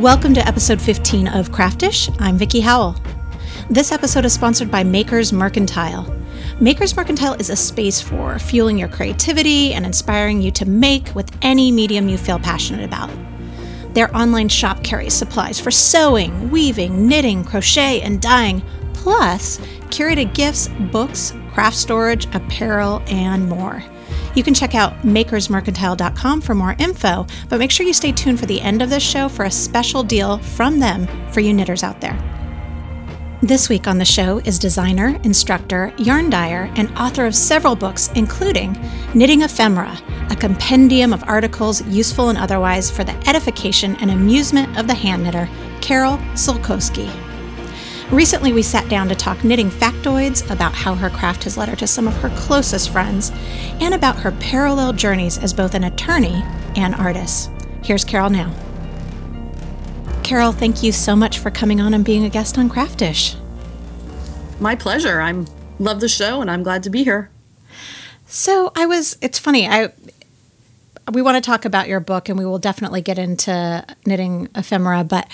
Welcome to episode 15 of Craftish. I'm Vickie Howell. This episode is sponsored by Makers Mercantile. Makers Mercantile is a space for fueling your creativity and inspiring you to make with any medium you feel passionate about. Their online shop carries supplies for sewing, weaving, knitting, crochet, and dyeing, plus curated gifts, books, craft storage, apparel, and more. You can check out makersmercantile.com for more info, but make sure you stay tuned for the end of this show for a special deal from them for you knitters out there. This week on the show is designer, instructor, yarn dyer, and author of several books, including Knitting Ephemera, a compendium of articles useful and otherwise for the edification and amusement of the hand knitter, Carol Sulcoski. Recently, we sat down to talk knitting factoids about how her craft has led her to some of her closest friends and about her parallel journeys as both an attorney and artist. Here's Carol now. Carol, thank you so much for coming on and being a guest on Craftish. My pleasure. I'm love the show and I'm glad to be here. So, I was it's funny. I we want to talk about your book and we will definitely get into knitting ephemera but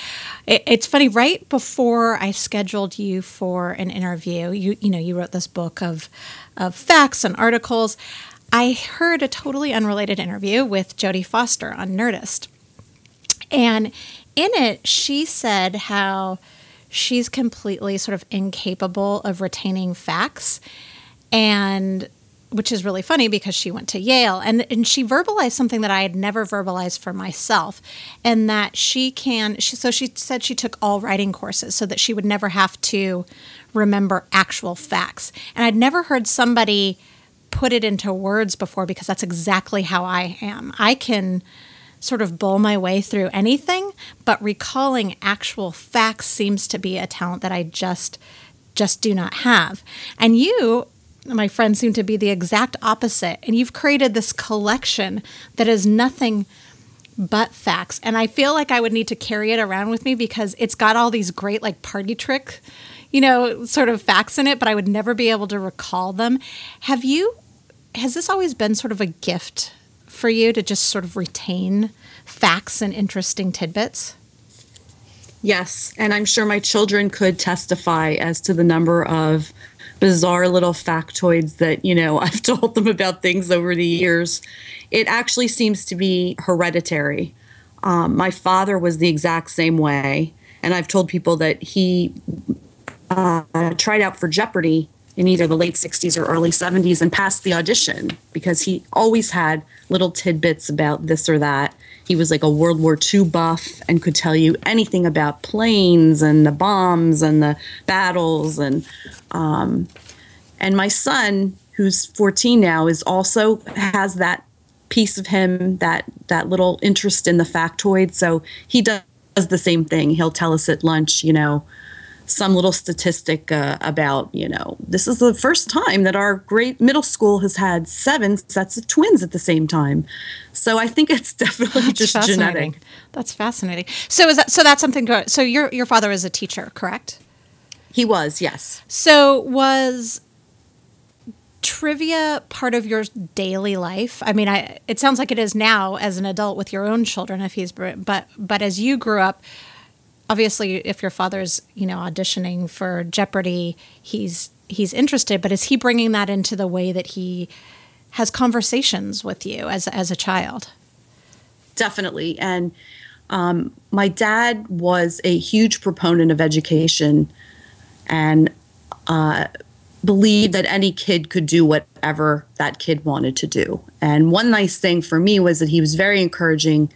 it, it's funny right before i scheduled you for an interview you you know you wrote this book of of facts and articles i heard a totally unrelated interview with jodie foster on nerdist. And in it she said how she's completely sort of incapable of retaining facts and which is really funny because she went to Yale and, and she verbalized something that I had never verbalized for myself and that she can she, so she said she took all writing courses so that she would never have to remember actual facts. And I'd never heard somebody put it into words before because that's exactly how I am. I can sort of bowl my way through anything but recalling actual facts seems to be a talent that I just just do not have. And you my friends seem to be the exact opposite. And you've created this collection that is nothing but facts. And I feel like I would need to carry it around with me because it's got all these great, like, party trick, you know, sort of facts in it, but I would never be able to recall them. Have you, has this always been sort of a gift for you to just sort of retain facts and interesting tidbits? Yes. And I'm sure my children could testify as to the number of bizarre little factoids that, you know, I've told them about things over the years. It actually seems to be hereditary. Um, my father was the exact same way. And I've told people that he uh, tried out for Jeopardy in either the late 60s or early 70s and passed the audition because he always had little tidbits about this or that. He was like a World War II buff and could tell you anything about planes and the bombs and the battles and um, and my son, who's 14 now, is also has that piece of him that that little interest in the factoid. So he does the same thing. He'll tell us at lunch, you know, some little statistic uh, about, you know, this is the first time that our great middle school has had seven sets of twins at the same time. So I think it's definitely that's just genetic. That's fascinating. So is that so? That's something. Good. So your your father is a teacher, correct? He was, yes. So was trivia part of your daily life? I mean, I it sounds like it is now as an adult with your own children if he's but but as you grew up obviously if your father's you know auditioning for jeopardy he's he's interested but is he bringing that into the way that he has conversations with you as as a child? Definitely. And um, my dad was a huge proponent of education and uh, believed that any kid could do whatever that kid wanted to do. And one nice thing for me was that he was very encouraging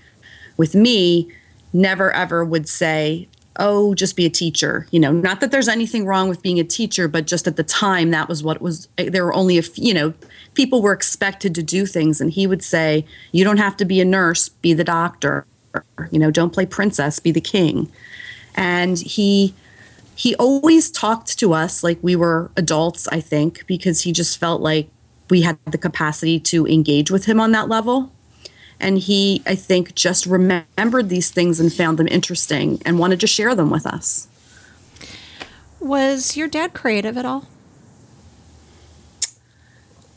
with me never ever would say, oh, just be a teacher. You know, not that there's anything wrong with being a teacher, but just at the time, that was what was, eh, there were only a few, you know, people were expected to do things. And he would say, you don't have to be a nurse, be the doctor. You know, don't play princess, be the king. And he, he always talked to us like we were adults, I think, because he just felt like we had the capacity to engage with him on that level. And he, I think, just remembered these things and found them interesting and wanted to share them with us. Was your dad creative at all?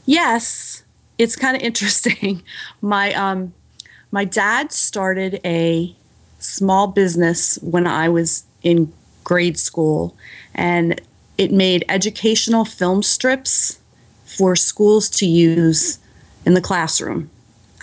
Yes, it's kind of interesting. My um, my dad started a small business when I was in grade school, and it made educational film strips for schools to use in the classroom.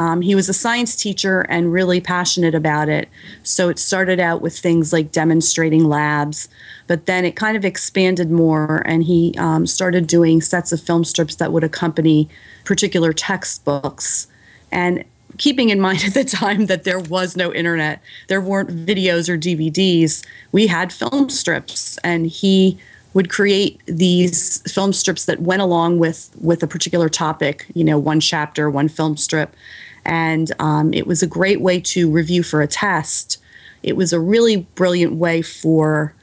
Um, he was a science teacher and really passionate about it. So it started out with things like demonstrating labs, but then it kind of expanded more, and he um, started doing sets of film strips that would accompany particular textbooks. And keeping in mind at the time that there was no internet, there weren't videos or DVDs, we had film strips, and he would create these film strips that went along with with a particular topic you know one chapter one film strip and um, it was a great way to review for a test. It was a really brilliant way for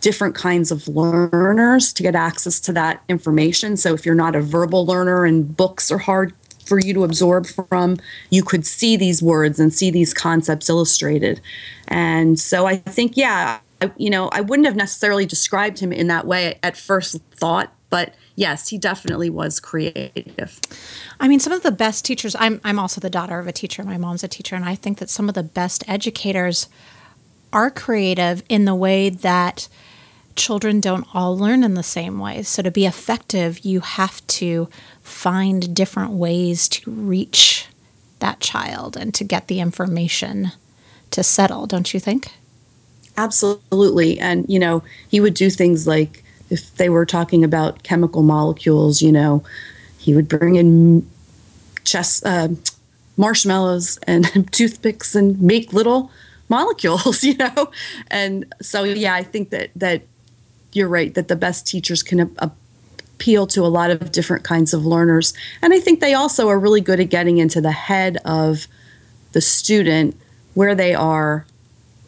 different kinds of learners to get access to that information. So if you're not a verbal learner and books are hard for you to absorb from you could see these words and see these concepts illustrated. And so i think yeah you know, I wouldn't have necessarily described him in that way at first thought, but yes, he definitely was creative. I mean, some of the best teachers, I'm, I'm also the daughter of a teacher. My mom's a teacher, and I think that some of the best educators are creative in the way that children don't all learn in the same way. So to be effective, you have to find different ways to reach that child and to get the information to settle, don't you think? Absolutely. And, you know, he would do things like if they were talking about chemical molecules, you know, he would bring in chess, uh, marshmallows and toothpicks and make little molecules, you know? And so, yeah, I think that, that you're right, that the best teachers can appeal to a lot of different kinds of learners. And I think they also are really good at getting into the head of the student where they are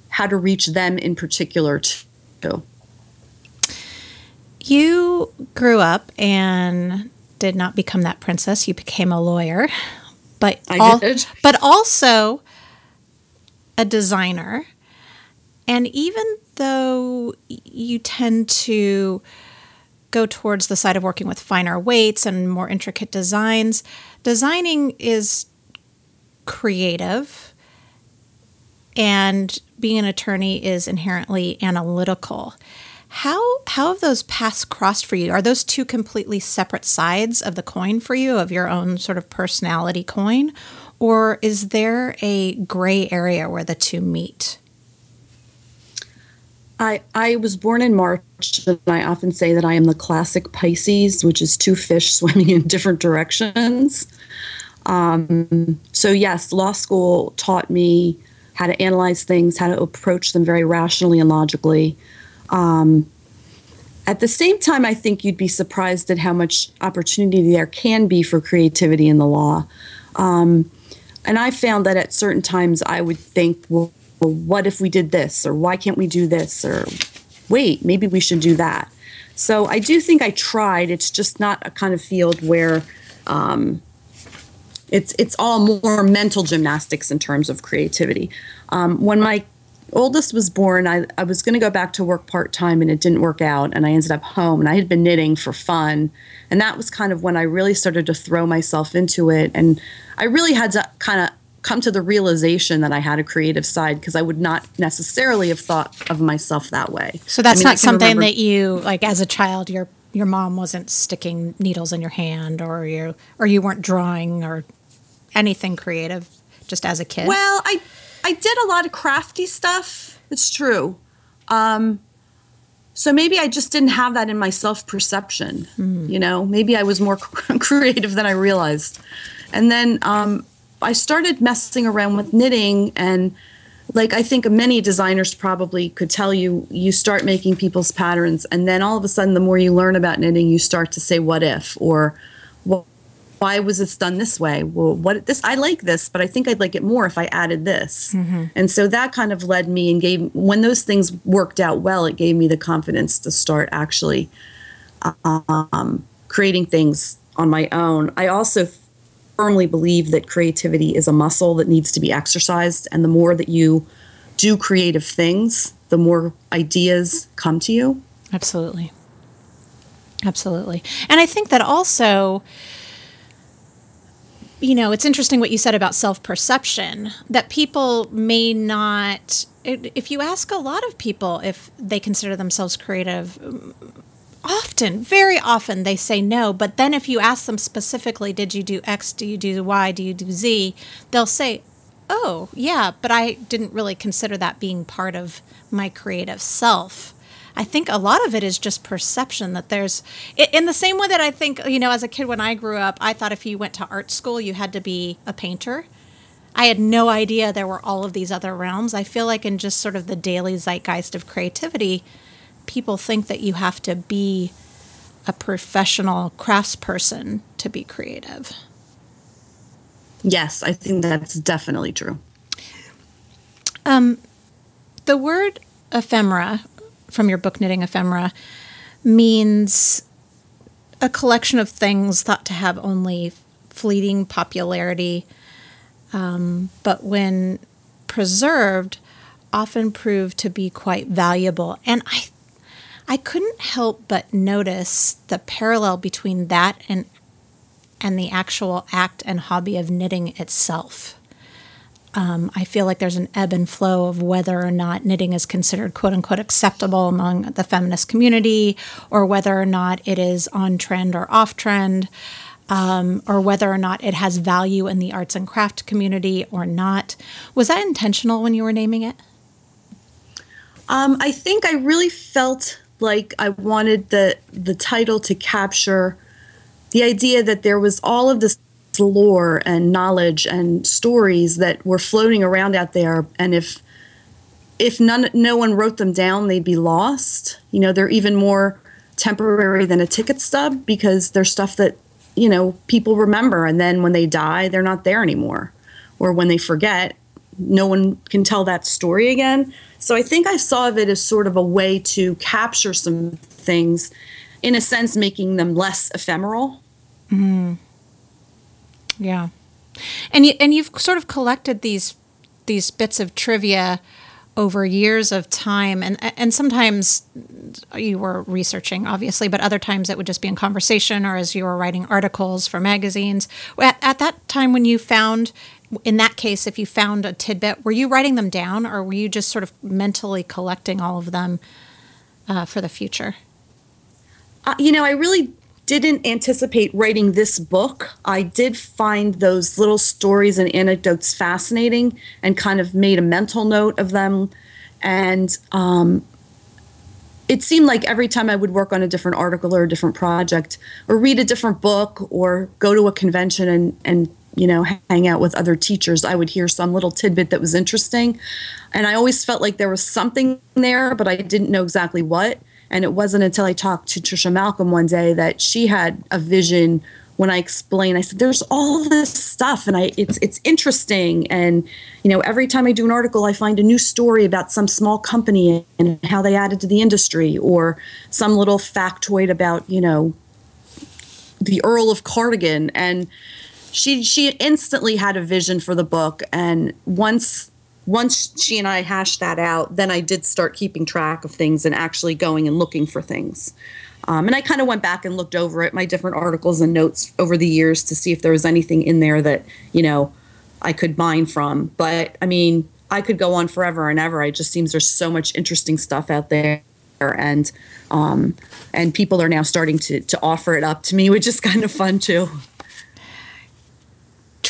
how to reach them in particular too. You grew up and did not become that princess. You became a lawyer, but I did. but also a designer. And even though you tend to go towards the side of working with finer weights and more intricate designs, designing is creative and being an attorney is inherently analytical. How how have those paths crossed for you? Are those two completely separate sides of the coin for you, of your own sort of personality coin, or is there a gray area where the two meet? I I was born in March, and I often say that I am the classic Pisces, which is two fish swimming in different directions. Um, so yes, law school taught me how to analyze things, how to approach them very rationally and logically. Um, at the same time, I think you'd be surprised at how much opportunity there can be for creativity in the law. Um, and I found that at certain times I would think, well, well, what if we did this? Or why can't we do this? Or wait, maybe we should do that. So I do think I tried. It's just not a kind of field where um, it's it's all more mental gymnastics in terms of creativity. Um, when my oldest was born, I, I was going to go back to work part time and it didn't work out. And I ended up home and I had been knitting for fun. And that was kind of when I really started to throw myself into it. And I really had to kind of come to the realization that I had a creative side because I would not necessarily have thought of myself that way. So that's I mean, not something remember- that you, like as a child, your your mom wasn't sticking needles in your hand or you or you weren't drawing or anything creative just as a kid? Well, I I did a lot of crafty stuff. It's true. Um, so maybe I just didn't have that in my self perception. Mm. You know, maybe I was more creative than I realized. And then um, I started messing around with knitting and like I think many designers probably could tell you, you start making people's patterns, and then all of a sudden, the more you learn about knitting, you start to say, "What if?" or "Well, why was this done this way? Well, what this I like this, but I think I'd like it more if I added this. Mm-hmm. And so that kind of led me and gave when those things worked out well, it gave me the confidence to start actually um, creating things on my own. I also firmly believe that creativity is a muscle that needs to be exercised, and the more that you do creative things, the more ideas come to you. Absolutely. Absolutely. And I think that also you know, it's interesting what you said about self perception, that people may not, if you ask a lot of people if they consider themselves creative, often, very often, they say no. But then if you ask them specifically, did you do X, do you do Y, do you do Z, they'll say, oh, yeah, but I didn't really consider that being part of my creative self. I think a lot of it is just perception that there's, in the same way that I think, you know, as a kid when I grew up, I thought if you went to art school, you had to be a painter. I had no idea there were all of these other realms. I feel like in just sort of the daily zeitgeist of creativity, people think that you have to be a professional craftsperson to be creative. Yes, I think that's definitely true. Um, the word ephemera from your book, Knitting Ephemera, means a collection of things thought to have only fleeting popularity, um, but when preserved, often prove to be quite valuable. And I, I couldn't help but notice the parallel between that and and the actual act and hobby of knitting itself. Um, I feel like there's an ebb and flow of whether or not knitting is considered quote unquote acceptable among the feminist community, or whether or not it is on trend or off trend, um, or whether or not it has value in the arts and craft community or not. Was that intentional when you were naming it? Um, I think I really felt like I wanted the the title to capture the idea that there was all of this lore and knowledge and stories that were floating around out there. And if if none no one wrote them down they'd be lost. You know they're even more temporary than a ticket stub because they're stuff that you know people remember. And then when they die they're not there anymore. Or when they forget no one can tell that story again. So i think i saw of it as sort of a way to capture some things in a sense making them less ephemeral. Mm. Yeah, and you and you've sort of collected these these bits of trivia over years of time and and sometimes you were researching obviously but other times it would just be in conversation or as you were writing articles for magazines. At, at that time when you found in that case if you found a tidbit were you writing them down or were you just sort of mentally collecting all of them uh, for the future? Uh, you know i really didn't anticipate writing this book, I did find those little stories and anecdotes fascinating and kind of made a mental note of them. And um, it seemed like every time I would work on a different article or a different project or read a different book or go to a convention and, and you know, hang out with other teachers, I would hear some little tidbit that was interesting. And I always felt like there was something there, but I didn't know exactly what. And it wasn't until I talked to Trisha Malcolm one day that she had a vision when I explained. I said, "There's all this stuff, and I it's it's interesting. And you know, every time I do an article, I find a new story about some small company and how they added to the industry, or some little factoid about you know the Earl of Cardigan." And she she instantly had a vision for the book, and once once she and I hashed that out, then I did start keeping track of things and actually going and looking for things. Um, and I kind of went back and looked over at my different articles and notes over the years to see if there was anything in there that, you know, I could mine from. But I mean, I could go on forever and ever. It just seems there's so much interesting stuff out there. And um, and people are now starting to to offer it up to me, which is kind of fun too.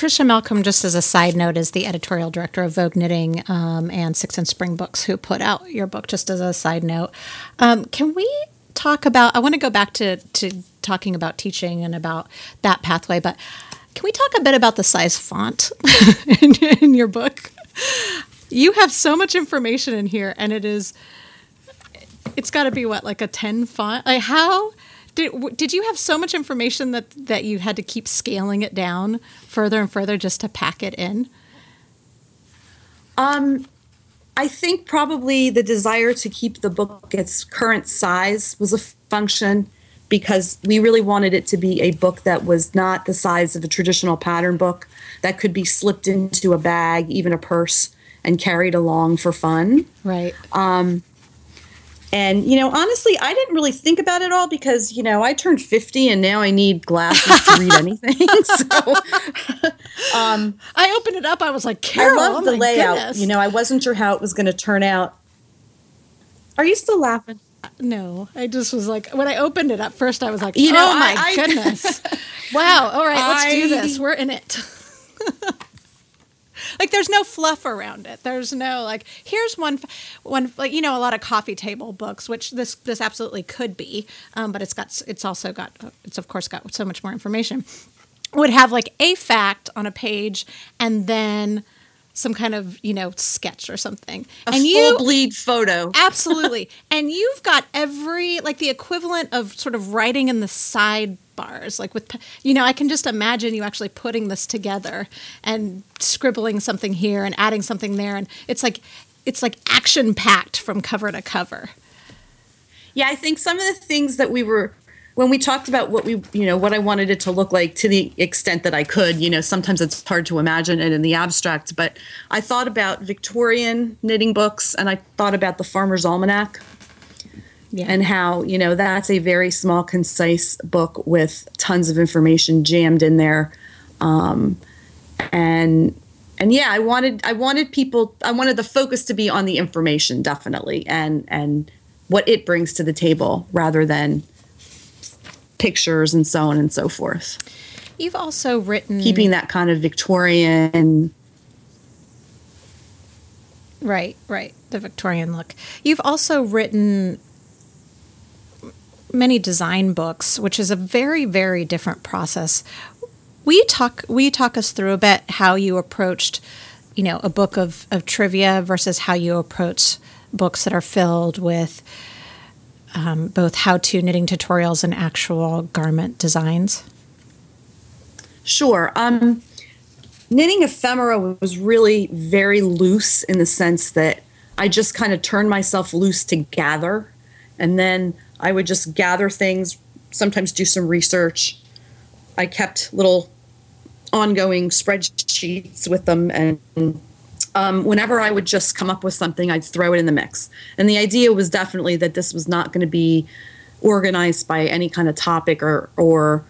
Trisha Malcolm, just as a side note, is the editorial director of Vogue Knitting um, and Six and Spring Books, who put out your book. Just as a side note, um, can we talk about? I want to go back to to talking about teaching and about that pathway, but can we talk a bit about the size font in, in your book? You have so much information in here, and it is. It's got to be what, like a ten font? Like how? Did, did you have so much information that, that you had to keep scaling it down further and further just to pack it in? Um, I think probably the desire to keep the book its current size was a function because we really wanted it to be a book that was not the size of a traditional pattern book that could be slipped into a bag, even a purse, and carried along for fun. Right. Um, And, you know, honestly, I didn't really think about it all because, you know, I turned 50 and now I need glasses to read anything. so um, I opened it up. I was like, Carol, I love oh the layout. Goodness. You know, I wasn't sure how it was going to turn out. Are you still laughing? No, I just was like, when I opened it up first, I was like, you know, oh my I, goodness. wow. All right, let's I, do this. We're in it. Like there's no fluff around it. There's no like here's one one like you know a lot of coffee table books, which this this absolutely could be, um, but it's got it's also got it's of course got so much more information. Would have like a fact on a page and then some kind of you know sketch or something a and you bleed photo absolutely and you've got every like the equivalent of sort of writing in the sidebars like with you know i can just imagine you actually putting this together and scribbling something here and adding something there. And it's like it's like action packed from cover to cover. Yeah i think some of the things that we were when we talked about what we you know what i wanted it to look like to the extent that i could you know sometimes it's hard to imagine it in the abstract but i thought about victorian knitting books and i thought about the farmer's almanac yeah. and how you know that's a very small concise book with tons of information jammed in there um, and and yeah i wanted i wanted people i wanted the focus to be on the information definitely and and what it brings to the table rather than pictures and so on and so forth. You've also written keeping that kind of Victorian Right, right. The Victorian look. You've also written many design books, which is a very, very different process. We talk we talk us through a bit how you approached, you know, a book of, of trivia versus how you approach books that are filled with um, both how to knitting tutorials and actual garment designs? Sure. Um, knitting ephemera was really very loose in the sense that I just kind of turned myself loose to gather. And then I would just gather things, sometimes do some research. I kept little ongoing spreadsheets with them and um, whenever I would just come up with something, I'd throw it in the mix. And the idea was definitely that this was not going to be organized by any kind of topic or or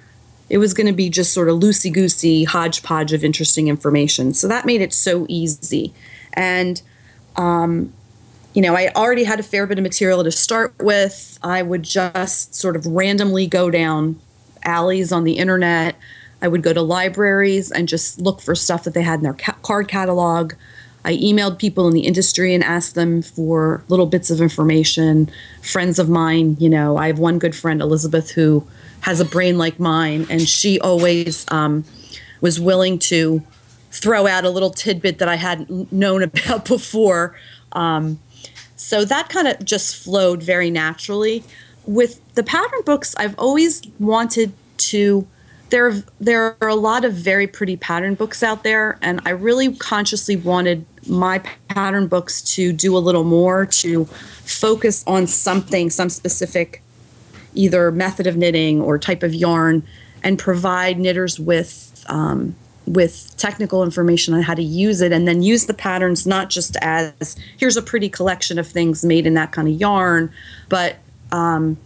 it was going to be just sort of loosey goosey hodgepodge of interesting information. So that made it so easy. And um, you know, I already had a fair bit of material to start with. I would just sort of randomly go down alleys on the internet. I would go to libraries and just look for stuff that they had in their ca- card catalog. I emailed people in the industry and asked them for little bits of information. Friends of mine, you know, I have one good friend, Elizabeth, who has a brain like mine, and she always um, was willing to throw out a little tidbit that I hadn't known about before. Um, so that kind of just flowed very naturally. With the pattern books, I've always wanted to there there are a lot of very pretty pattern books out there and i really consciously wanted my pattern books to do a little more to focus on something some specific either method of knitting or type of yarn and provide knitters with um, with technical information on how to use it and then use the patterns not just as here's a pretty collection of things made in that kind of yarn but um,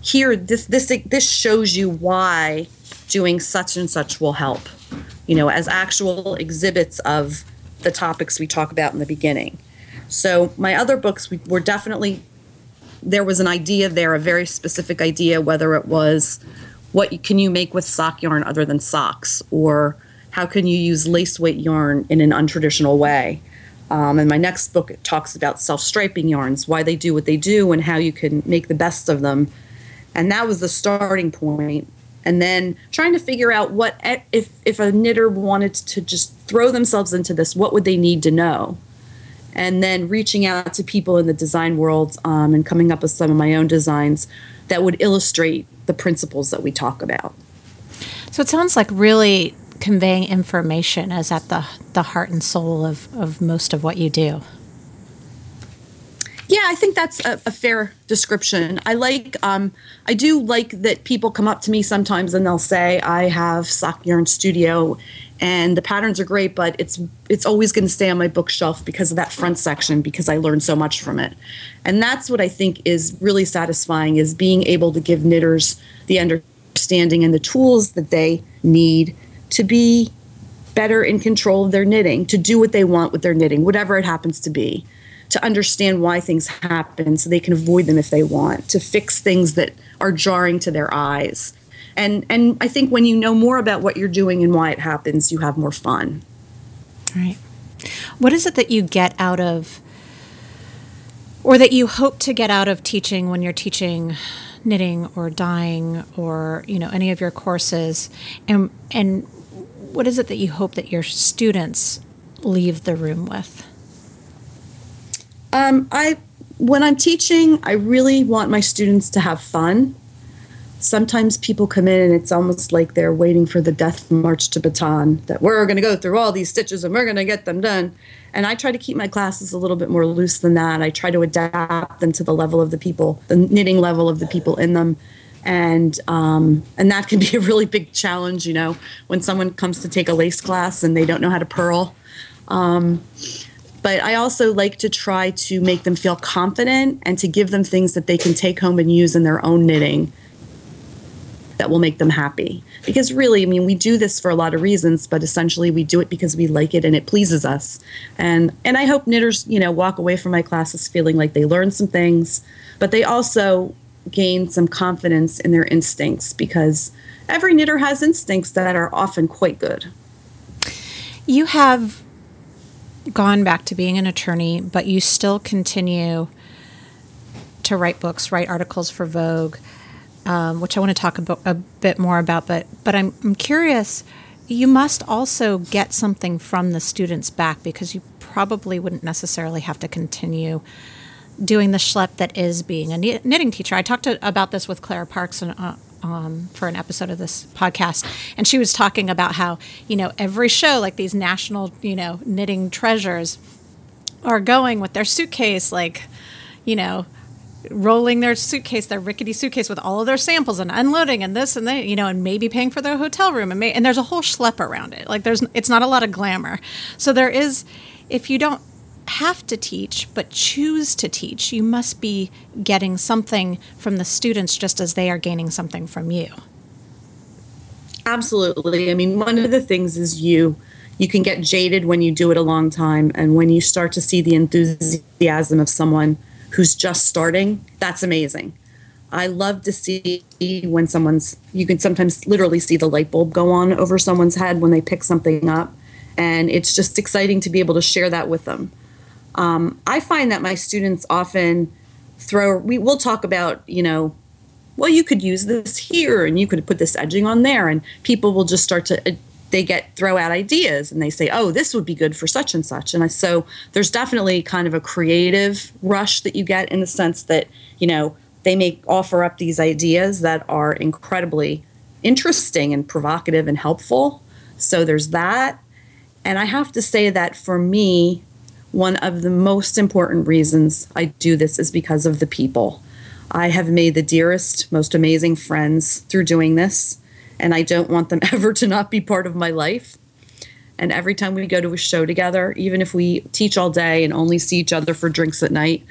here this this this shows you why doing such and such will help, you know, as actual exhibits of the topics we talk about in the beginning. So my other books we were definitely there was an idea there, a very specific idea, whether it was what can you make with sock yarn other than socks, or how can you use lace weight yarn in an untraditional way. Um, and my next book talks about self striping yarns, why they do what they do, and how you can make the best of them. And that was the starting point and then trying to figure out what if if a knitter wanted to just throw themselves into this what would they need to know and then reaching out to people in the design world um, and coming up with some of my own designs that would illustrate the principles that we talk about so it sounds like really conveying information is at the the heart and soul of, of most of what you do Yeah, I think that's a, a fair description. I like, um, I do like that people come up to me sometimes and they'll say, "I have sock yarn studio, and the patterns are great, but it's it's always going to stay on my bookshelf because of that front section because I learned so much from it." And that's what I think is really satisfying is being able to give knitters the understanding and the tools that they need to be better in control of their knitting, to do what they want with their knitting, whatever it happens to be to understand why things happen so they can avoid them if they want, to fix things that are jarring to their eyes. And and I think when you know more about what you're doing and why it happens, you have more fun. Right. What is it that you get out of or that you hope to get out of teaching when you're teaching knitting or dyeing or, you know, any of your courses? And and what is it that you hope that your students leave the room with? Um, I when I'm teaching, I really want my students to have fun. Sometimes people come in and it's almost like they're waiting for the death march to Bataan that we're going to go through all these stitches and we're going to get them done. And I try to keep my classes a little bit more loose than that. I try to adapt them to the level of the people, the knitting level of the people in them. And um, and that can be a really big challenge, you know, when someone comes to take a lace class and they don't know how to purl. Um, but I also like to try to make them feel confident and to give them things that they can take home and use in their own knitting that will make them happy. Because really, I mean, we do this for a lot of reasons, but essentially we do it because we like it and it pleases us. And and I hope knitters, you know, walk away from my classes feeling like they learned some things, but they also gain some confidence in their instincts because every knitter has instincts that are often quite good. You have gone back to being an attorney, but you still continue to write books, write articles for Vogue, um, which I want to talk a, a bit more about. But but I'm, I'm curious. You must also get something from the students back because you probably wouldn't necessarily have to continue doing the schlep that is being a knitting teacher. I talked to, about this with Clara Parkes and. Uh, um, for an episode of this podcast, and she was talking about how you know every show, like these national you know knitting treasures, are going with their suitcase, like you know rolling their suitcase, their rickety suitcase with all of their samples and unloading and this and that, you know, and maybe paying for their hotel room and may, and there's a whole schlep around it. Like there's it's not a lot of glamour. So there is if you don't have to teach but choose to teach, you must be getting something from the students just as they are gaining something from you. Absolutely. I mean, one of the things is you you can get jaded when you do it a long time and when you start to see the enthusiasm of someone who's just starting, that's amazing. I love to see when someone's you can sometimes literally see the light bulb go on over someone's head when they pick something up and it's just exciting to be able to share that with them. Um, I find that my students often throw, we will talk about, you know, well, you could use this here and you could put this edging on there. And people will just start to, uh, they get throw out ideas and they say, oh, this would be good for such and such. And I, so there's definitely kind of a creative rush that you get in the sense that, you know, they may offer up these ideas that are incredibly interesting and provocative and helpful. So there's that. And I have to say that for me, one of the most important reasons I do this is because of the people. I have made the dearest, most amazing friends through doing this, and I don't want them ever to not be part of my life. And every time we go to a show together, even if we teach all day and only see each other for drinks at night,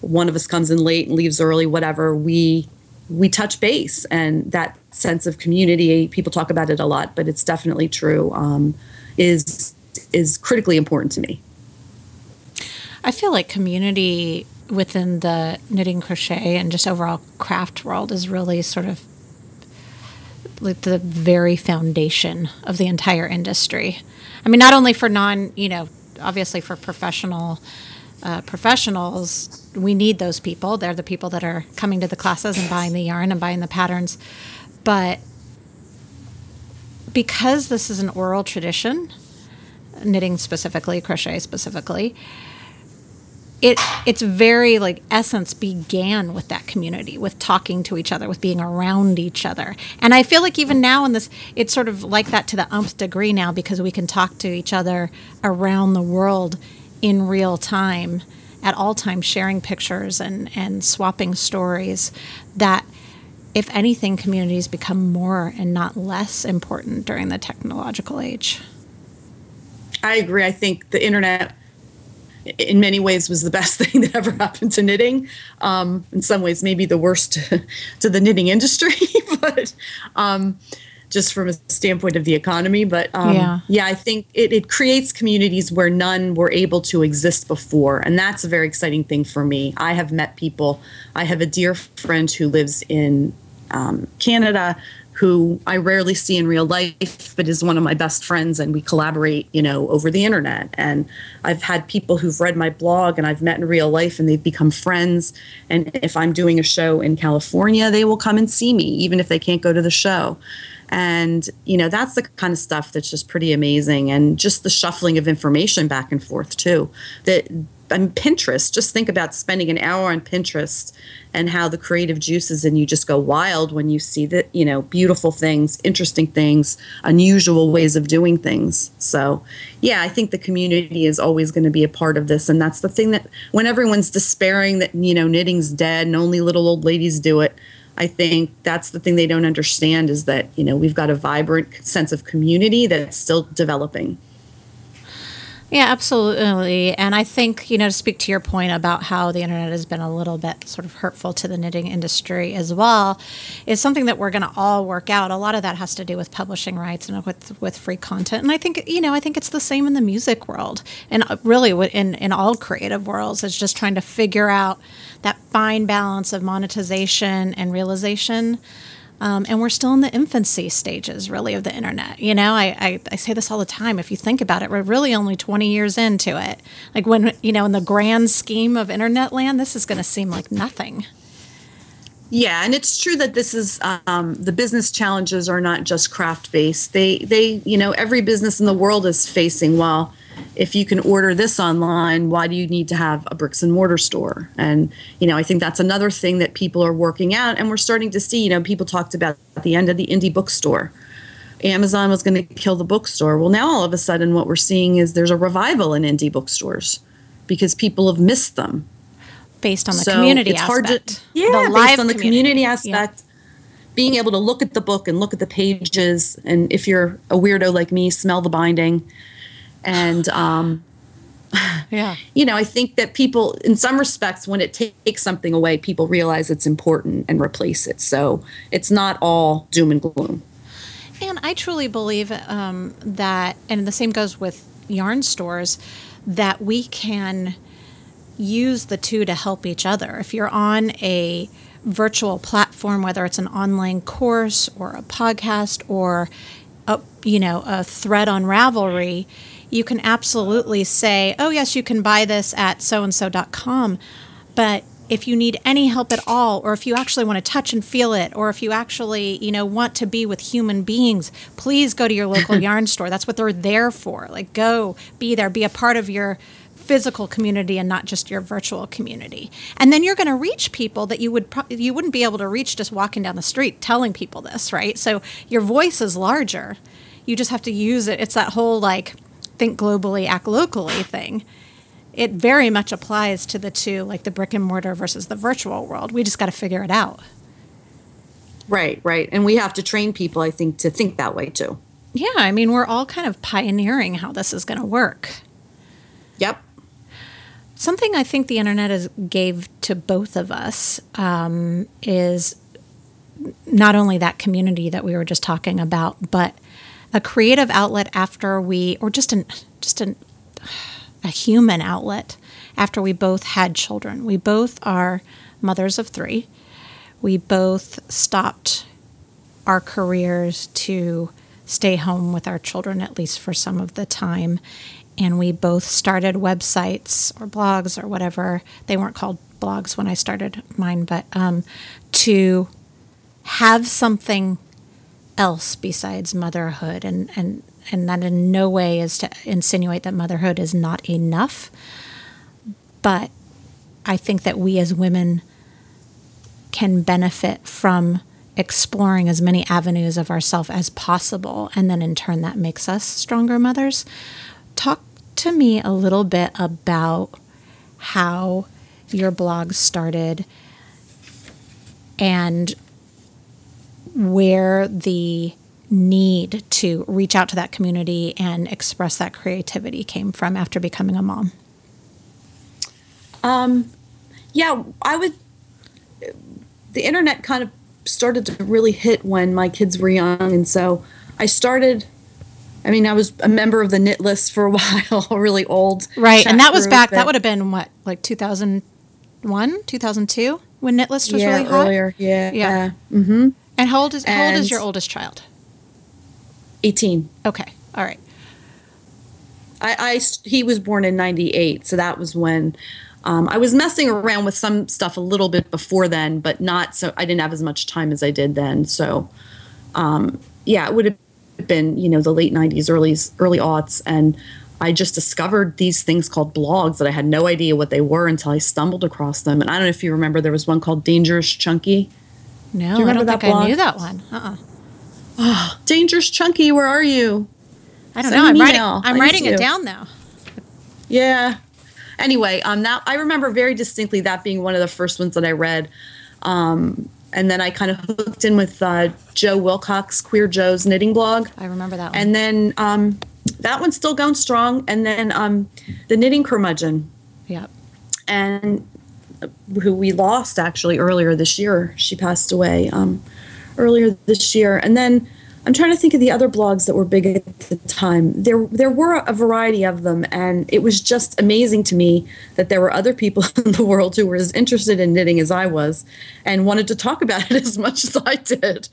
one of us comes in late and leaves early, whatever, we we touch base and that sense of community people talk about it a lot but it's definitely true um, is is critically important to me I feel like community within the knitting crochet and just overall craft world is really sort of like the very foundation of the entire industry. I mean, not only for non, you know, obviously for professional uh, professionals, we need those people. They're the people that are coming to the classes and buying the yarn and buying the patterns. But because this is an oral tradition, knitting specifically, crochet specifically, it it's very like essence began with that community with talking to each other with being around each other. And i feel like even now in this it's sort of like that to the umpth degree now because we can talk to each other around the world in real time at all times sharing pictures and, and swapping stories that if anything communities become more and not less important during the technological age. I agree. I think the internet in many ways was the best thing that ever happened to knitting. Um, in some ways, maybe the worst to, to the knitting industry, but um, just from a standpoint of the economy. But um, yeah. yeah, I think it, it creates communities where none were able to exist before. And that's a very exciting thing for me. I have met people, I have a dear friend who lives in um, Canada who I rarely see in real life, but is one of my best friends, and we collaborate, you know, over the internet. And I've had people who've read my blog and I've met in real life, and they've become friends. And if I'm doing a show in California, they will come and see me, even if they can't go to the show. And, you know, that's the kind of stuff that's just pretty amazing. And just the shuffling of information back and forth, too. That on Pinterest, just think about spending an hour on Pinterest and how the creative juices and you just go wild when you see that, you know, beautiful things, interesting things, unusual ways of doing things. So, yeah, I think the community is always going to be a part of this. And that's the thing that when everyone's despairing that, you know, knitting's dead and only little old ladies do it, I think that's the thing they don't understand is that, you know, we've got a vibrant sense of community that's still developing. Yeah, absolutely. And I think, you know, to speak to your point about how the internet has been a little bit sort of hurtful to the knitting industry as well, is something that we're going to all work out. A lot of that has to do with publishing rights and with with free content. And I think, you know, I think it's the same in the music world and uh, really in in all creative worlds. is just trying to figure out that fine balance of monetization and realization um, and we're still in the infancy stages, really, of the internet. You know, I, I, I, say this all the time. If you think about it, we're really only 20 years into it. Like, when, you know, in the grand scheme of internet land, this is going to seem like nothing. Yeah, and it's true that this is um, the business challenges are not just craft based. They, they, you know, every business in the world is facing while if you can order this online, why do you need to have a bricks and mortar store? And, you know, I think that's another thing that people are working out. And we're starting to see, you know, people talked about at the end of the indie bookstore. Amazon was going to kill the bookstore. Well, now all of a sudden, what we're seeing is there's a revival in indie bookstores because people have missed them. Based on the so community it's aspect. Hard to, yeah, the based on the community, community aspect. Yeah being able to look at the book and look at the pages and if you're a weirdo like me smell the binding and um, yeah. you know i think that people in some respects when it takes something away people realize it's important and replace it. So it's not all doom and gloom. And i truly believe um, that and the same goes with yarn stores that we can use the two to help each other. If you're on a virtual platform whether it's an online course or a podcast or a you know a thread on ravelry you can absolutely say, oh, yes, you can buy this at so and so.com. But if you need any help at all, or if you actually want to touch and feel it, or if you actually, you know, want to be with human beings, please go to your local yarn store. That's what they're there for. Like, go, be there, be a part of your physical community and not just your virtual community. And then you're going to reach people that you would pro- you wouldn't be able to reach just walking down the street telling people this, right? So your voice is larger. You just have to use it. It's that whole like think globally, act locally thing. It very much applies to the two, like the brick and mortar versus the virtual world. We just got to figure it out. Right, right. And we have to train people, I think, to think that way too. Yeah, I mean, we're all kind of pioneering how this is going to work. Yep. Something I think the internet has gave to both of us um, is not only that community that we were just talking about, but a creative outlet after we, or just an just an, a human outlet after we both had children. We both are mothers of three. We both stopped our careers to stay home with our children, at least for some of the time. And we both started websites or blogs or whatever. They weren't called blogs when I started mine, but um, to have something else besides motherhood. And and and that in no way is to insinuate that motherhood is not enough. But i think that we as women can benefit from exploring as many avenues of ourself as possible. And then in turn that makes us stronger mothers. Talk to me a little bit about how your blog started and where the need to reach out to that community and express that creativity came from after becoming a mom? Um, yeah, I would. The internet kind of started to really hit when my kids were young, and so I started. I mean, I was a member of the knit list for a while, really old. Right, and that was back. That would have been what, like two thousand one, two thousand two, when knit list was yeah, really hot. earlier. Yeah, Yeah. Mm-hmm. And how old is how old is your oldest child? Eighteen. Okay, all right. I, I he was born in '98, so that was when um, I was messing around with some stuff a little bit before then, but not so. I didn't have as much time as I did then. So, um, yeah, it would have been you know the late '90s, early early aughts, and I just discovered these things called blogs that I had no idea what they were until I stumbled across them. And I don't know if you remember, there was one called Dangerous Chunky. No, I remember don't that think I knew that one. Uh-uh. Dangerous Chunky, where are you? I don't Send know. I'm writing. I'm writing it you. down now. Yeah. Anyway, um, that I remember very distinctly that being one of the first ones that I read, um, and then I kind of hooked in with uh, Joe Wilcox, Queer Joe's knitting blog, I remember that one. and then um, that one's still going strong. And then um, the Knitting Curmudgeon, yeah. and who we lost actually earlier this year. She passed away um, earlier this year, and then I'm trying to think of the other blogs that were big at the time. There, there were a variety of them, and it was just amazing to me that there were other people in the world who were as interested in knitting as I was, and wanted to talk about it as much as I did.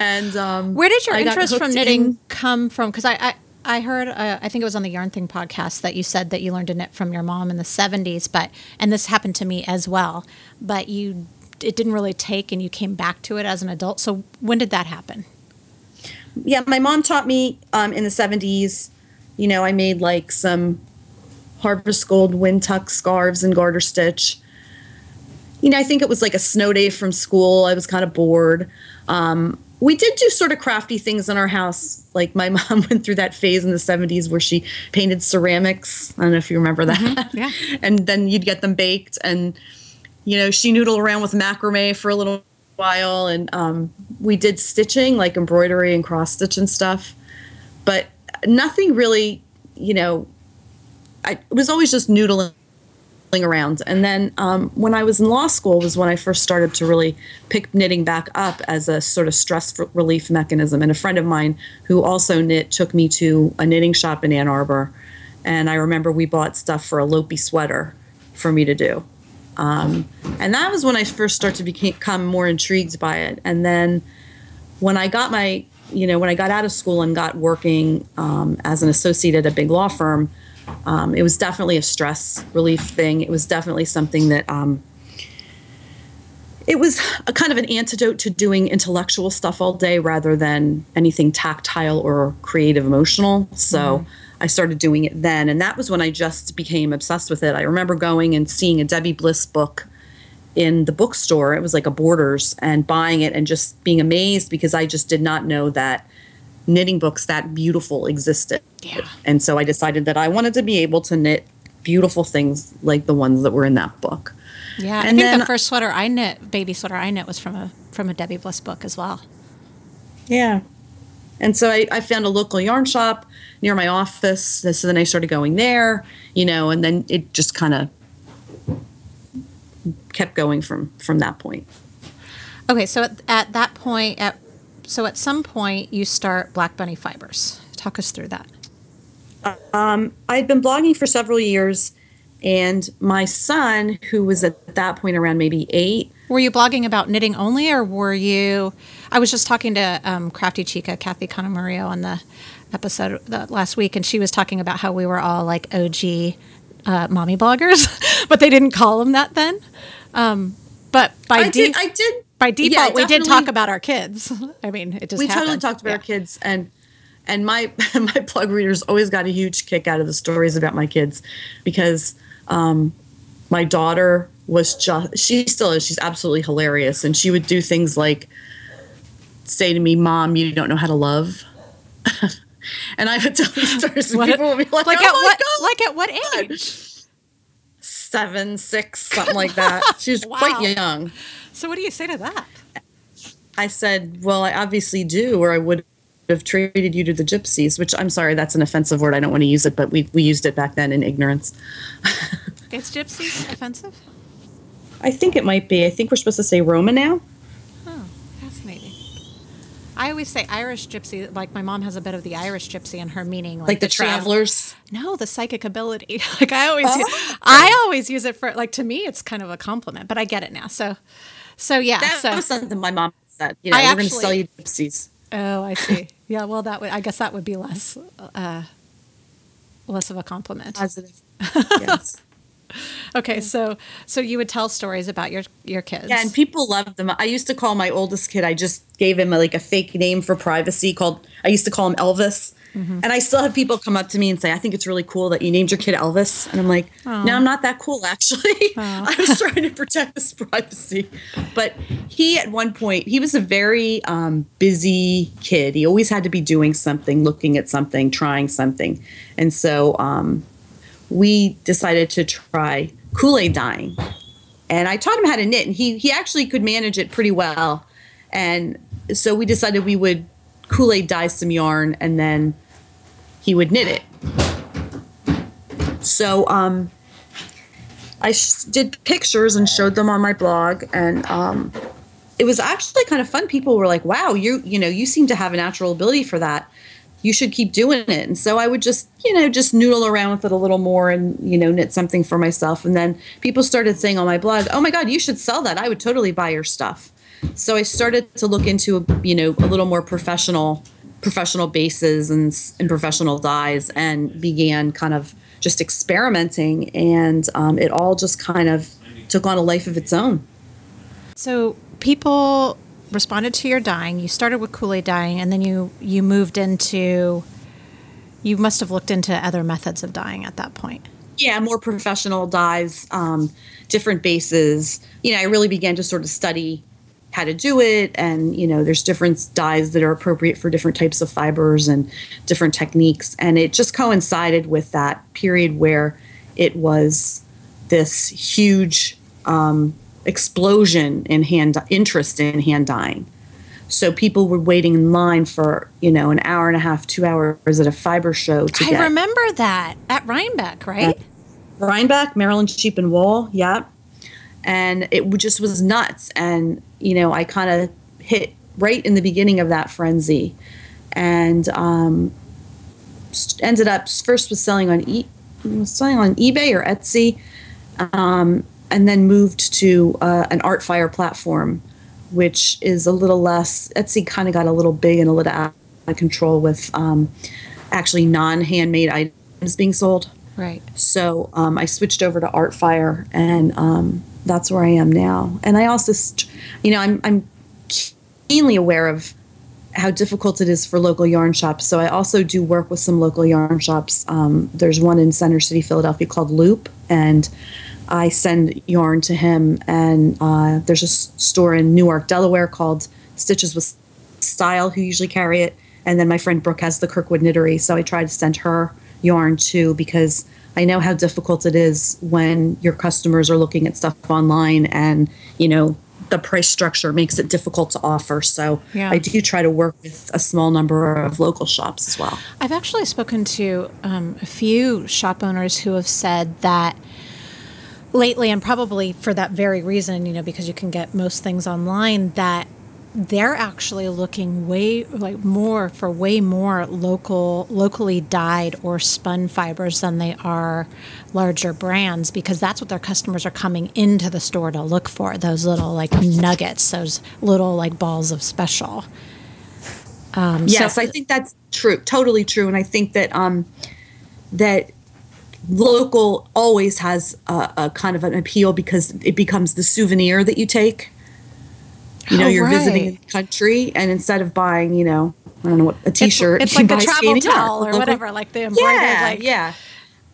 And um, Where did your I interest from knitting in- come from? Because I, I, I heard, uh, I think it was on the Yarn Thing podcast that you said that you learned to knit from your mom in the 70s, but, and this happened to me as well, but you, it didn't really take and you came back to it as an adult. So when did that happen? yeah, my mom taught me um, in the 70s. You know, I made like some harvest gold Wintuk scarves and garter stitch. You know, I think it was like a snow day from school. I was kind of bored. Um, we did do sort of crafty things in our house. Like my mom went through that phase in the 70s where she painted ceramics. I don't know if you remember that. yeah. and then you'd get them baked. And, you know, she noodled around with macrame for a little while. And um, we did stitching, like embroidery and cross stitch and stuff. But nothing really, you know, I it was always just noodling around. And then um, when I was in law school was when I first started to really pick knitting back up as a sort of stress relief mechanism. And a friend of mine who also knit took me to a knitting shop in Ann Arbor. And I remember we bought stuff for a Lopi sweater for me to do. Um, and that was when I first started to become more intrigued by it. And then when I got my, you know, when I got out of school and got working um, as an associate at a big law firm, um, it was definitely a stress relief thing. It was definitely something that um, it was a kind of an antidote to doing intellectual stuff all day rather than anything tactile or creative emotional. So I started doing it then. And that was when I just became obsessed with it. I remember going and seeing a Debbie Bliss book in the bookstore. It was like a Borders and buying it and just being amazed because I just did not know that knitting books that beautiful existed. Yeah. And so I decided that I wanted to be able to knit beautiful things like the ones that were in that book. Yeah. I think then- the first sweater I knit, baby sweater I knit was from a, from a Debbie Bliss book as well. Yeah. And so I, I found a local yarn shop near my office. So then I started going there, you know, and then it just kind of kept going from from that point. Okay, so at, at that point, at so at some point you start Black Bunny Fibers. Talk us through that. I had been blogging for several years, and my son, who was at that point around maybe eight, Were you blogging about knitting only, or were you? I was just talking to um, Crafty Chica, Kathy Cano-Murillo, on the episode the, last week, and she was talking about how we were all like OG uh, mommy bloggers, but they didn't call them that then. Um, but by I de- did. I did. By yeah, default, we did talk about our kids. I mean, it just we totally talked about Yeah. our kids and and my my blog readers always got a huge kick out of the stories about my kids because um, my daughter was just she still is she's absolutely hilarious and she would do things like say to me mom you don't know how to love and i would tell these stories and What- people would be like, like oh at my what? God. Like at what age? Seven, six, something like that. She was Wow. quite young. So what do you say to that? I said, Well, I obviously do, or I would have traded you to the gypsies, which I'm sorry, that's an offensive word. I don't want to use it, but we, we used it back then in ignorance. Is gypsies offensive? I think it might be. I think we're supposed to say Roma now. I always say Irish gypsy. Like my mom has a bit of the Irish gypsy in her meaning, Like the she has- travelers. no, the psychic ability. Like I always, Oh. I always use it for like to me, it's kind of a compliment. But I get it now. So, so yeah. That so was something my mom said. You know, I we're going to sell you gypsies. oh, I see. Yeah. Well, that would I guess that would be less, uh, less of a compliment. Positive. yes. Okay. So, so you would tell stories about your your kids. Yeah, and people loved them. I used to call my oldest kid. I just gave him a, like a fake name for privacy called. I used to call him Elvis, and I still have people come up to me and say, "I think it's really cool that you named your kid Elvis." And I'm like, "No, I'm not that cool. Actually, I was trying to protect his privacy." But he, at one point, he was a very um, busy kid. He always had to be doing something, looking at something, trying something, and so um, we decided to try Kool Aid dyeing and I taught him how to knit, and he he actually could manage it pretty well. And so we decided we would Kool Aid dye some yarn, and then he would knit it. So um, I sh- did pictures and showed them on my blog, and um, it was actually kind of fun. People were like, "Wow, you you know you seem to have a natural ability for that." You should keep doing it. And so I would just, you know, just noodle around with it a little more and, you know, knit something for myself. And then people started saying on my blog, oh my God, you should sell that. I would totally buy your stuff. So I started to look into, you know, a little more professional, professional bases and, and professional dyes and began kind of just experimenting. And um, it all just kind of took on a life of its own. So people responded to your dyeing. You started with Kool Aid dyeing, and then you you moved into. You must have looked into other methods of dyeing at that point. yeah more professional dyes um, different bases you know i really began to sort of study how to do it and you know there's different dyes that are appropriate for different types of fibers and different techniques and it just coincided with that period where it was this huge um, explosion in hand interest in hand dyeing so people were waiting in line for you know an hour and a half two hours at a fiber show to I get remember that at Rhinebeck, right? Rhinebeck, Maryland Sheep and Wool, yeah. And it just was nuts. And, you know, I kind of hit right in the beginning of that frenzy and um, ended up first was selling on e- was selling on eBay or Etsy, um, and then moved to uh, an Art Fire platform, which is a little less. Etsy kind of got a little big and a little out of control with um, actually non-handmade items being sold. Right. So um, I switched over to Artfire, and um, that's where I am now. And I also, st- you know, I'm I'm keenly aware of how difficult it is for local yarn shops. So I also do work with some local yarn shops. Um, there's one in Center City, Philadelphia, called Loop, and I send yarn to him. And uh, there's a s- store in Newark, Delaware, called Stitches with Style, who usually carry it. And then my friend Brooke has the Kirkwood Knittery, so I try to send her yarn too because I know how difficult it is when your customers are looking at stuff online and you know the price structure makes it difficult to offer. So Yeah. I do try to work with a small number of local shops as well. I've actually spoken to um, a few shop owners who have said that lately, and probably for that very reason, you know, because you can get most things online, that they're actually looking way like more for way more local locally dyed or spun fibers than they are larger brands because that's what their customers are coming into the store to look for those little like nuggets those little like balls of special. Um, Yes, so, I think that's true, totally true, and I think that um, that local always has a, a kind of an appeal because it becomes the souvenir that you take. You know, Oh, you're visiting right. the country, and instead of buying, you know, I don't know what a it's, T-shirt, it's you like the buy travel towel or whatever like the embroidered Yeah, like yeah.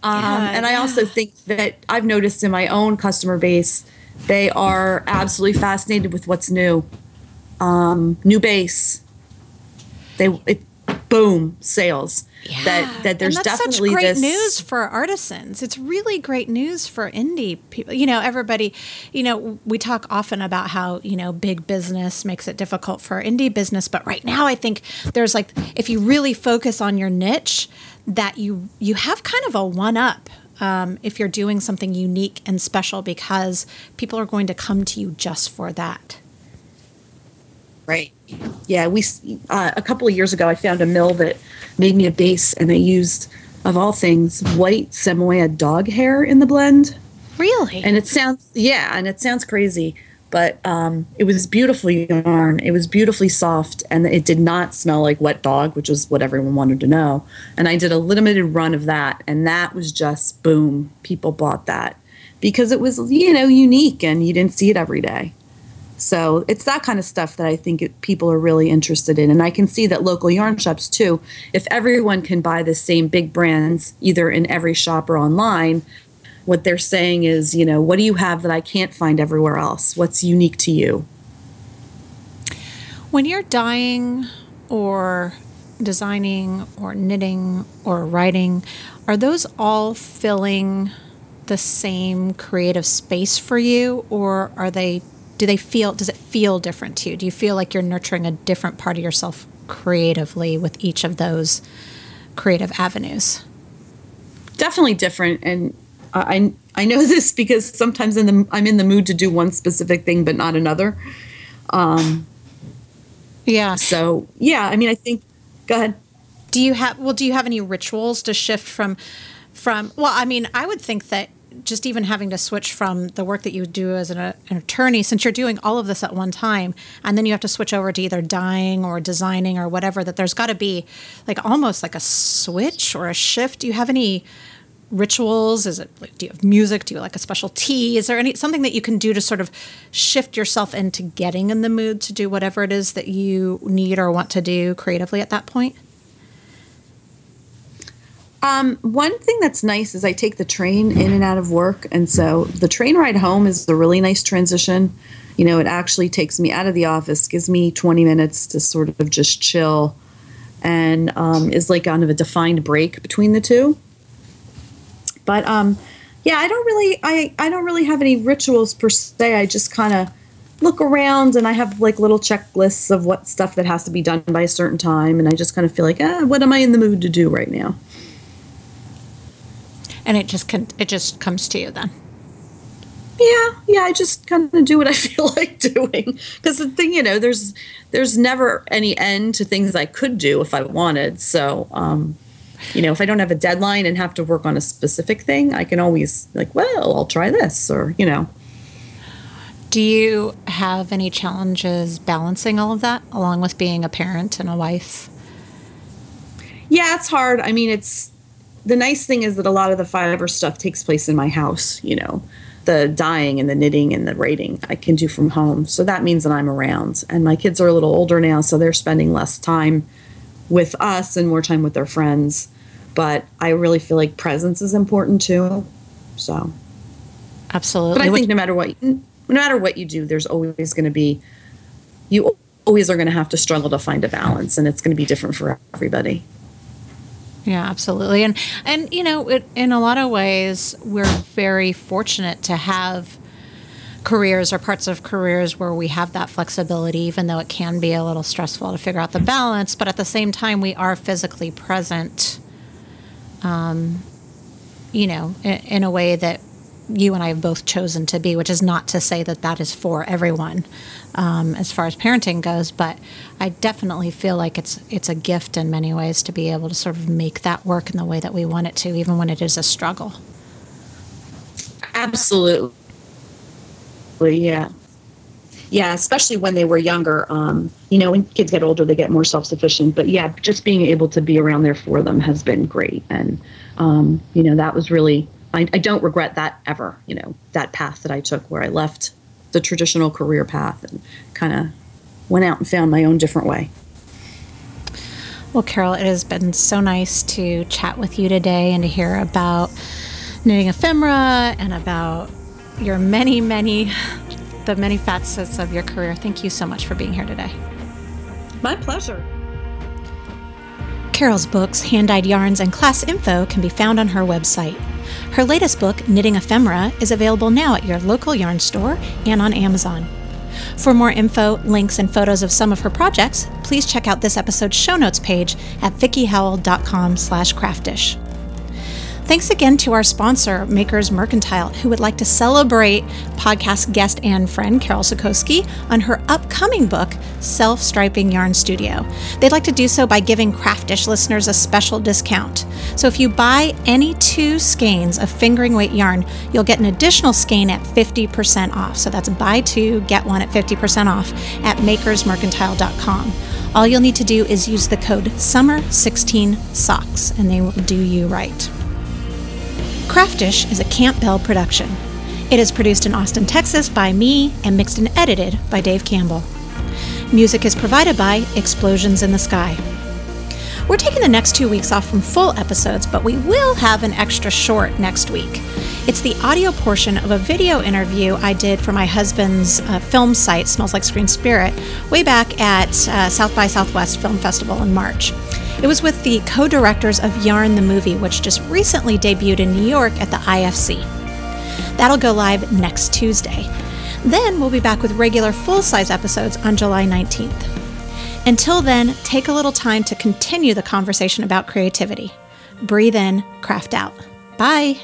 Um, Yeah, and I also think that I've noticed in my own customer base, they are absolutely fascinated with what's new, um, new base. They it, boom sales Yeah. that that there's and that's definitely such great this news for artisans. It's really great news for indie people. You know, everybody. You know, we talk often about how you know big business makes it difficult for indie business, but right now I think there's like if you really focus on your niche, that you you have kind of a one up. Um, if you're doing something unique and special, because people are going to come to you just for that. Right. Yeah, we uh, a couple of years ago, I found a mill that made me a base, and they used, of all things, white Samoyed dog hair in the blend. Really? And it sounds yeah, and it sounds crazy, but um, it was beautiful yarn. It was beautifully soft, and it did not smell like wet dog, which is what everyone wanted to know. And I did a limited run of that, and that was just boom. People bought that because it was you know unique, and you didn't see it every day. So it's that kind of stuff that I think it, people are really interested in. And I can see that local yarn shops too, if everyone can buy the same big brands, either in every shop or online, what they're saying is, you know, what do you have that I can't find everywhere else? What's unique to you? When you're dyeing or designing or knitting or writing, are those all filling the same creative space for you or are they do they feel does it feel different to you? Do you feel like you're nurturing a different part of yourself creatively with each of those creative avenues? Definitely different and I I know this because sometimes in the I'm in the mood to do one specific thing but not another. Um, yeah. So yeah, I mean, I think. Go ahead. Do you have well? Do you have any rituals to shift from from? Well, I mean, I would think that just even having to switch from the work that you do as an, uh, an, attorney, since you're doing all of this at one time, and then you have to switch over to either dyeing or designing or whatever, that there's got to be like almost like a switch or a shift. Do you have any rituals? Is it like, do you have music? Do you like a special tea? Is there any something that you can do to sort of shift yourself into getting in the mood to do whatever it is that you need or want to do creatively at that point? Um, one thing that's nice is I take the train in and out of work, and so the train ride home is a really nice transition. You know, it actually takes me out of the office, gives me 20 minutes to sort of just chill, and um, is like kind of a defined break between the two. But um, yeah, I don't really, I, I don't really have any rituals per se. I just kind of look around and I have like little checklists of what stuff that has to be done by a certain time, and I just kind of feel like, ah, what am I in the mood to do right now? And it just can it just comes to you then. Yeah yeah i just kind of do what i feel like doing. Because the thing you know there's there's never any end to things i could do if i wanted. So um you know if i don't have a deadline and have to work on a specific thing i can always like well i'll try this or you know. Do you have any challenges balancing all of that along with being a parent and a wife? Yeah it's hard. I mean it's the nice thing is that a lot of the fiber stuff takes place in my house, you know. The dyeing and the knitting and the writing I can do from home. So that means that I'm around. And my kids are a little older now, so they're spending less time with us and more time with their friends. But I really feel like presence is important too. So Absolutely. But I think no matter what no matter what you do, there's always going to be you always are going to have to struggle to find a balance and it's going to be different for everybody. Yeah, absolutely. And and you know, it, in a lot of ways, we're very fortunate to have careers or parts of careers where we have that flexibility, even though it can be a little stressful to figure out the balance. But at the same time, we are physically present. Um, you know, in, in a way that you and I have both chosen to be, which is not to say that that is for everyone um, as far as parenting goes, but I definitely feel like it's it's a gift in many ways to be able to sort of make that work in the way that we want it to, even when it is a struggle. Absolutely, yeah, yeah. Especially when they were younger. Um, you know, when kids get older, they get more self sufficient. But yeah, just being able to be around there for them has been great, and um, you know, that was really. I, I don't regret that ever. You know, that path that I took where I left the traditional career path and kind of went out and found my own different way. Well, Carol, it has been so nice to chat with you today and to hear about knitting ephemera and about your many, many, the many facets of your career. Thank you so much for being here today. My pleasure. Carol's books, hand dyed yarns, and class info can be found on her website. Her latest book, Knitting Ephemera, is available now at your local yarn store and on Amazon. For more info, links, and photos of some of her projects, please check out this episode's show notes page at vickiehowell.com slash craftish. Thanks again to our sponsor, Makers Mercantile, who would like to celebrate podcast guest and friend Carol Sulcoski on her upcoming book, Self Striping Yarn Studio. They'd like to do so by giving Craftish listeners a special discount. So if you buy any two skeins of fingering weight yarn, you'll get an additional skein at 50% off. So that's buy two, get one at 50% off at makersmercantile.com. All you'll need to do is use the code SUMMER16SOCKS and they will do you right. Craftish is a Campbell production. It is produced in Austin, Texas by me and mixed and edited by Dave Campbell. Music is provided by Explosions in the Sky. We're taking the next two weeks off from full episodes, but we will have an extra short next week. It's the audio portion of a video interview I did for my husband's uh, film site, Smells Like Screen Spirit, way back at uh, South by Southwest Film Festival in March. It was with the co directors of Yarn the Movie, which just recently debuted in New York at the IFC. That'll go live next Tuesday. Then we'll be back with regular full size episodes on July 19th. Until then, take a little time to continue the conversation about creativity. Breathe in, craft out. Bye.